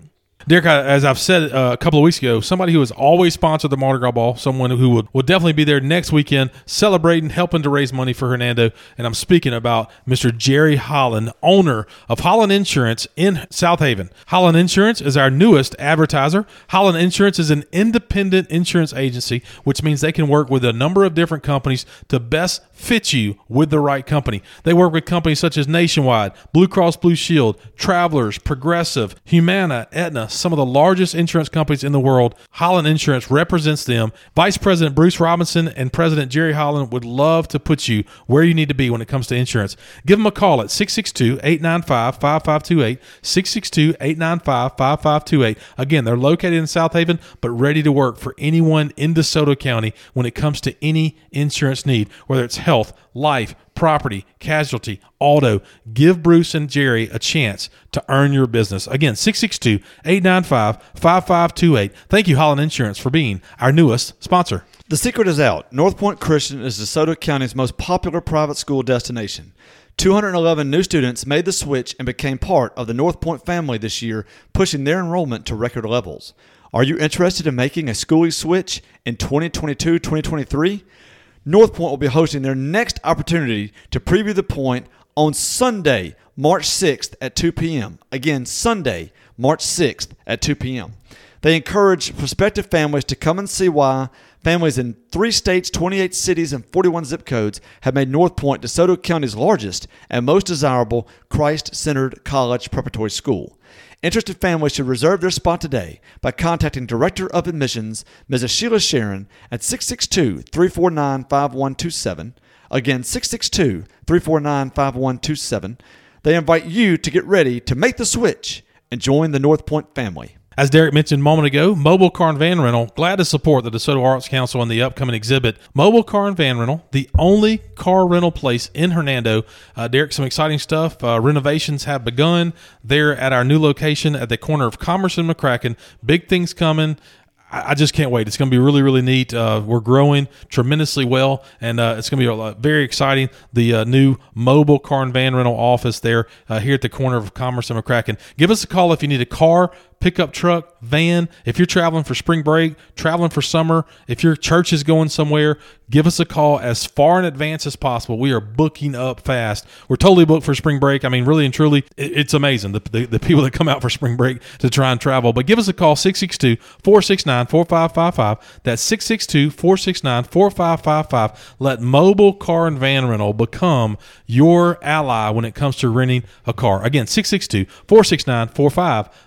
Derek, as I've said uh, a couple of weeks ago, somebody who has always sponsored the Mardi Gras Ball, someone who would, will definitely be there next weekend celebrating, helping to raise money for Hernando. And I'm speaking about Mr. Jerry Holland, owner of Holland Insurance in South Haven. Holland Insurance is our newest advertiser. Holland Insurance is an independent insurance agency, which means they can work with a number of different companies to best fit you with the right company. They work with companies such as Nationwide, Blue Cross Blue Shield, Travelers, Progressive, Humana, Aetna, some of the largest insurance companies in the world. Holland Insurance represents them. Vice President Bruce Robinson and President Jerry Holland would love to put you where you need to be when it comes to insurance. Give them a call at 662 895 5528. 662 895 5528. Again, they're located in South Haven, but ready to work for anyone in DeSoto County when it comes to any insurance need, whether it's health, life, property, casualty, auto. Give Bruce and Jerry a chance to earn your business. Again, 662 895 5528. Thank you, Holland Insurance, for being our newest sponsor. The secret is out. North Point Christian is DeSoto County's most popular private school destination. 211 new students made the switch and became part of the North Point family this year, pushing their enrollment to record levels. Are you interested in making a schoolie switch in 2022 2023? North Point will be hosting their next opportunity to preview the point on Sunday, March 6th at 2 p.m. Again, Sunday, March 6th at 2 p.m. They encourage prospective families to come and see why families in three states, 28 cities, and 41 zip codes have made North Point DeSoto County's largest and most desirable Christ centered college preparatory school. Interested families should reserve their spot today by contacting Director of Admissions, Mrs. Sheila Sharon, at 662 349 5127. Again, 662 349 5127. They invite you to get ready to make the switch and join the North Point family. As Derek mentioned a moment ago, Mobile Car and Van Rental, glad to support the DeSoto Arts Council and the upcoming exhibit. Mobile Car and Van Rental, the only car rental place in Hernando. Uh, Derek, some exciting stuff. Uh, renovations have begun there at our new location at the corner of Commerce and McCracken. Big things coming. I just can't wait. It's going to be really, really neat. Uh, we're growing tremendously well, and uh, it's going to be uh, very exciting. The uh, new mobile car and van rental office there uh, here at the corner of Commerce and McCracken. Give us a call if you need a car, pickup truck, van. If you're traveling for spring break, traveling for summer, if your church is going somewhere, give us a call as far in advance as possible. We are booking up fast. We're totally booked for spring break. I mean, really and truly, it's amazing the, the, the people that come out for spring break to try and travel. But give us a call 662 469 4555. That's 662 469 4555. Let mobile car and van rental become your ally when it comes to renting a car. Again, 662 469 4555.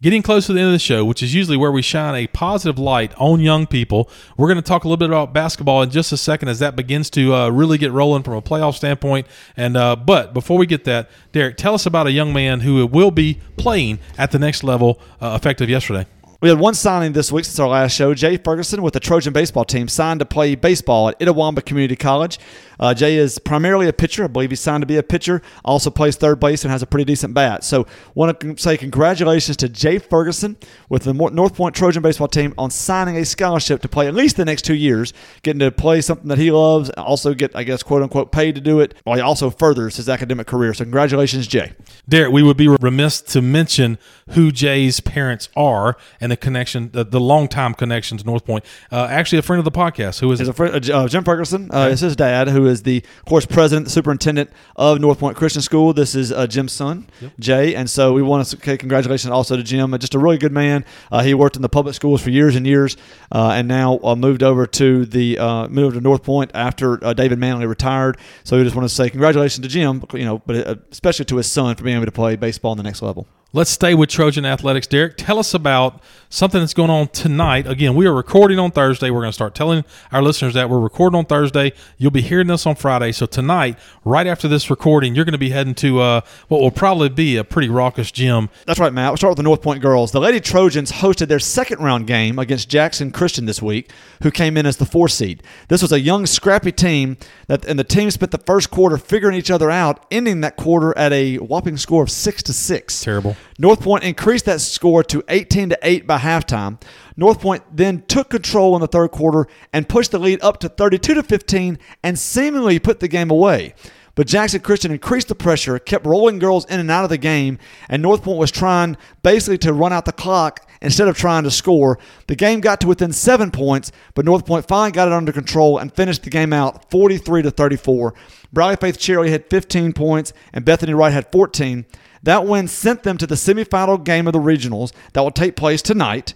Getting close to the end of the show, which is usually where we shine a positive light on young people, we're going to talk a little bit about basketball in just a second as that begins to uh, really get rolling from a playoff standpoint. And uh, but before we get that, Derek, tell us about a young man who will be playing at the next level, uh, effective yesterday. We had one signing this week since our last show. Jay Ferguson with the Trojan baseball team signed to play baseball at Itawamba Community College. Uh, Jay is primarily a pitcher. I believe he's signed to be a pitcher. Also plays third base and has a pretty decent bat. So, want to say congratulations to Jay Ferguson with the North Point Trojan baseball team on signing a scholarship to play at least the next two years, getting to play something that he loves, and also get, I guess, quote unquote, paid to do it. While he also furthers his academic career. So, congratulations, Jay. Derek, we would be remiss to mention who Jay's parents are and the connection, the, the long time connection to North Point. Uh, actually, a friend of the podcast. Who is is a friend, uh, Jim Ferguson uh, is his dad, who is the, of course, president, superintendent of North Point Christian School. This is uh, Jim's son, yep. Jay, and so we want to say congratulations also to Jim. Just a really good man. Uh, he worked in the public schools for years and years, uh, and now uh, moved over to the uh, moved to North Point after David Manley retired. So we just want to say congratulations to Jim, you know, but especially to his son for being able to play baseball on the next level. Let's stay with Trojan Athletics. Derek, tell us about something that's going on tonight. Again, we are recording on Thursday. We're going to start telling our listeners that we're recording on Thursday. You'll be hearing this on Friday. So tonight, right after this recording, you're going to be heading to uh, what will probably be a pretty raucous gym. That's right, Matt. We'll start with the North Point girls. The Lady Trojans hosted their second round game against Jackson Christian this week, who came in as the four seed. This was a young, scrappy team that, and the team spent the first quarter figuring each other out, ending that quarter at a whopping score of six to six. Terrible. North Point increased that score to 18 to 8 by halftime. North Point then took control in the third quarter and pushed the lead up to 32 to 15 and seemingly put the game away. But Jackson Christian increased the pressure, kept rolling girls in and out of the game, and North Point was trying basically to run out the clock instead of trying to score. The game got to within seven points, but North Point finally got it under control and finished the game out 43 to 34. Briley Faith Cherry had 15 points, and Bethany Wright had 14. That win sent them to the semifinal game of the regionals that will take place tonight,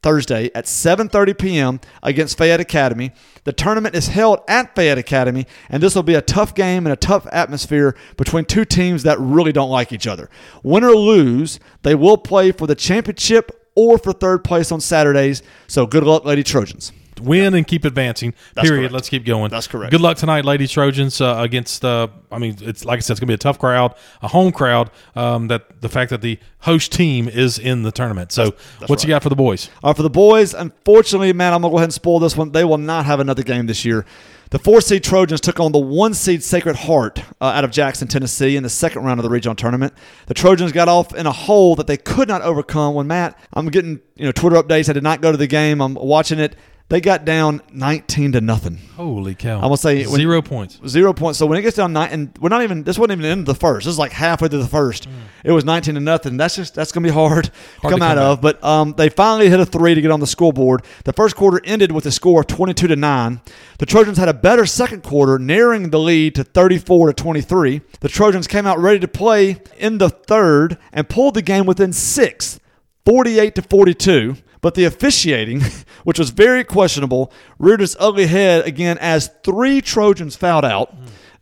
Thursday at 7:30 p.m. against Fayette Academy. The tournament is held at Fayette Academy, and this will be a tough game and a tough atmosphere between two teams that really don't like each other. Win or lose, they will play for the championship or for third place on Saturdays. So good luck, Lady Trojans win and keep advancing. That's period. Correct. Let's keep going. That's correct. Good luck tonight, Lady Trojans, uh, against. Uh, I mean, it's like I said, it's going to be a tough crowd, a home crowd. Um, that the fact that the host team is in the tournament. So, that's, that's what's right. you got for the boys? Uh, for the boys, unfortunately, man, I'm gonna go ahead and spoil this one. They will not have another game this year. The four seed Trojans took on the one seed Sacred Heart uh, out of Jackson, Tennessee, in the second round of the regional tournament. The Trojans got off in a hole that they could not overcome. When Matt, I'm getting you know Twitter updates. I did not go to the game. I'm watching it. They got down 19 to nothing. Holy cow! I'm gonna say when, zero points. Zero points. So when it gets down nine, and we're not even. This wasn't even the end of the first. This is like halfway through the first. Mm. It was 19 to nothing. That's just that's gonna be hard, hard come, come out of. But um, they finally hit a three to get on the scoreboard. The first quarter ended with a score of 22 to nine. The Trojans had a better second quarter, narrowing the lead to 34 to 23. The Trojans came out ready to play in the third and pulled the game within six, 48 to 42. But the officiating, which was very questionable, reared its ugly head again as three Trojans fouled out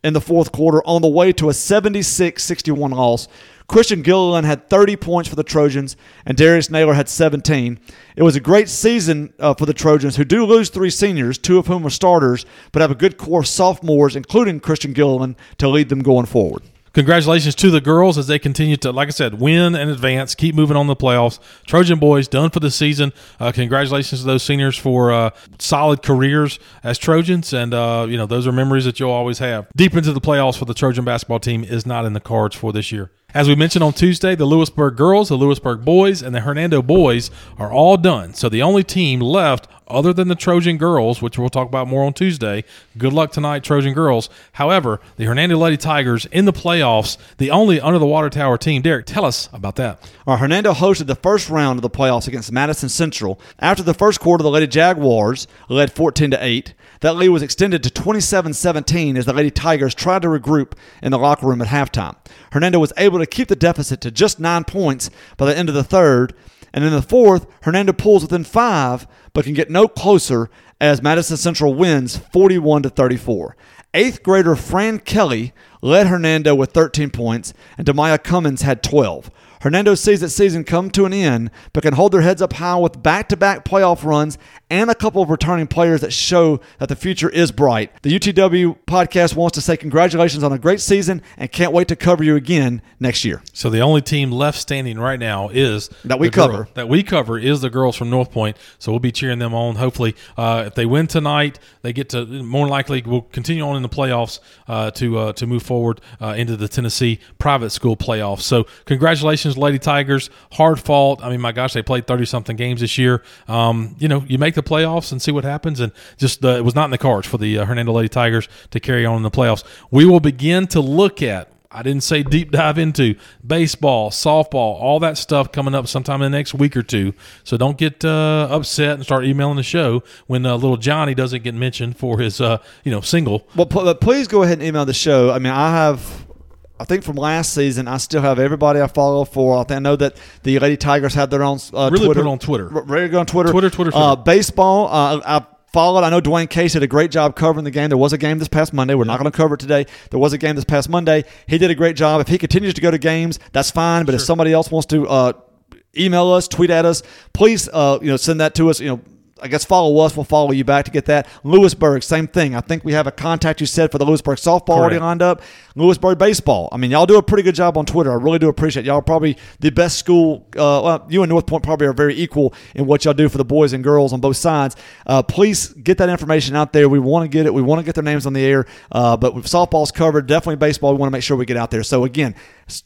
in the fourth quarter on the way to a 76 61 loss. Christian Gilliland had 30 points for the Trojans, and Darius Naylor had 17. It was a great season uh, for the Trojans, who do lose three seniors, two of whom are starters, but have a good core of sophomores, including Christian Gilliland, to lead them going forward congratulations to the girls as they continue to, like I said, win and advance, keep moving on the playoffs. Trojan boys done for the season. Uh, congratulations to those seniors for uh, solid careers as Trojans, and uh, you know those are memories that you'll always have. Deep into the playoffs for the Trojan basketball team is not in the cards for this year. As we mentioned on Tuesday, the Lewisburg girls, the Lewisburg boys, and the Hernando boys are all done. So the only team left other than the Trojan girls, which we'll talk about more on Tuesday. Good luck tonight, Trojan girls. However, the Hernando Lady Tigers in the playoffs, the only under the water tower team. Derek, tell us about that. Our Hernando hosted the first round of the playoffs against Madison Central. After the first quarter, the Lady Jaguars led 14 to 8. That lead was extended to 27 17 as the Lady Tigers tried to regroup in the locker room at halftime. Hernando was able to keep the deficit to just nine points by the end of the third. And in the fourth, Hernando pulls within five, but can get no closer as Madison Central wins 41 to 34. Eighth grader Fran Kelly led Hernando with 13 points, and Demaya Cummins had 12. Hernando sees that season come to an end, but can hold their heads up high with back to back playoff runs and a couple of returning players that show that the future is bright. The UTW podcast wants to say congratulations on a great season and can't wait to cover you again next year. So the only team left standing right now is That we the girl- cover. that we cover is the girls from North Point. So we'll be cheering them on. Hopefully, uh, if they win tonight, they get to more than likely will continue on in the playoffs uh, to uh, to move forward uh, into the Tennessee private school playoffs. So congratulations, Lady Tigers. Hard fought. I mean, my gosh, they played thirty something games this year. Um, you know, you make the playoffs and see what happens. And just uh, it was not in the cards for the uh, Hernando Lady Tigers to carry on in the playoffs. We will begin to look at I didn't say deep dive into baseball, softball, all that stuff coming up sometime in the next week or two. So don't get uh, upset and start emailing the show when uh, little Johnny doesn't get mentioned for his uh, you know single. Well, but please go ahead and email the show. I mean, I have. I think from last season, I still have everybody I follow for. I, think I know that the Lady Tigers have their own uh, Really put Twitter. it on Twitter. R- ready to go on Twitter. Twitter, Twitter, Uh, baseball. Uh, I followed. I know Dwayne Case did a great job covering the game. There was a game this past Monday. We're not going to cover it today. There was a game this past Monday. He did a great job. If he continues to go to games, that's fine. But if somebody else wants to uh, email us, tweet at us, please, uh, you know, send that to us. You know. I guess follow us. We'll follow you back to get that. Lewisburg, same thing. I think we have a contact you said for the Lewisburg softball already lined up. Lewisburg baseball. I mean, y'all do a pretty good job on Twitter. I really do appreciate it. y'all. Are probably the best school. Uh, well, you and North Point probably are very equal in what y'all do for the boys and girls on both sides. Uh, please get that information out there. We want to get it. We want to get their names on the air. Uh, but with softball's covered, definitely baseball. We want to make sure we get out there. So again,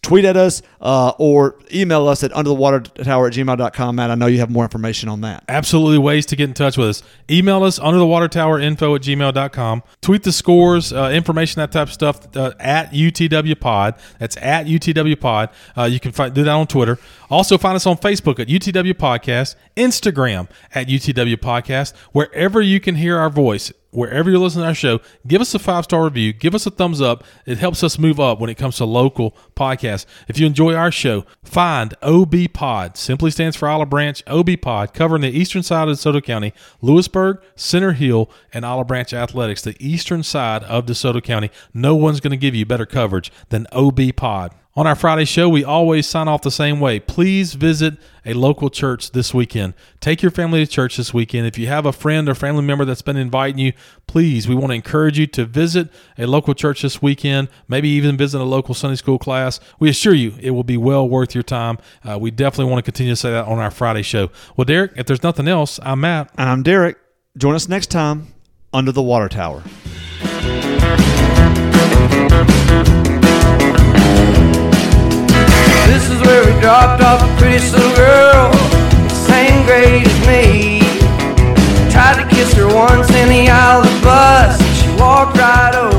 tweet at us uh, or email us at underthewatertower at gmail.com. Matt, I know you have more information on that. Absolutely ways to get in touch with us. Email us under the water tower info at gmail.com. Tweet the scores, uh, information, that type of stuff uh, at UTW Pod. That's at UTW Pod. Uh, you can find, do that on Twitter. Also, find us on Facebook at UTW Podcast, Instagram at UTW Podcast, wherever you can hear our voice. Wherever you're listening to our show, give us a five star review, give us a thumbs up. It helps us move up when it comes to local podcasts. If you enjoy our show, find OB Pod. Simply stands for Olive Branch OB Pod, covering the eastern side of DeSoto County, Lewisburg, Center Hill, and Olive Branch Athletics, the eastern side of DeSoto County. No one's going to give you better coverage than OB Pod. On our Friday show, we always sign off the same way. Please visit a local church this weekend. Take your family to church this weekend. If you have a friend or family member that's been inviting you, please, we want to encourage you to visit a local church this weekend, maybe even visit a local Sunday school class. We assure you it will be well worth your time. Uh, we definitely want to continue to say that on our Friday show. Well, Derek, if there's nothing else, I'm Matt. And I'm Derek. Join us next time under the water tower. where he dropped off a pretty little girl, same grade as me. Tried to kiss her once in the aisle of the bus, and she walked right over.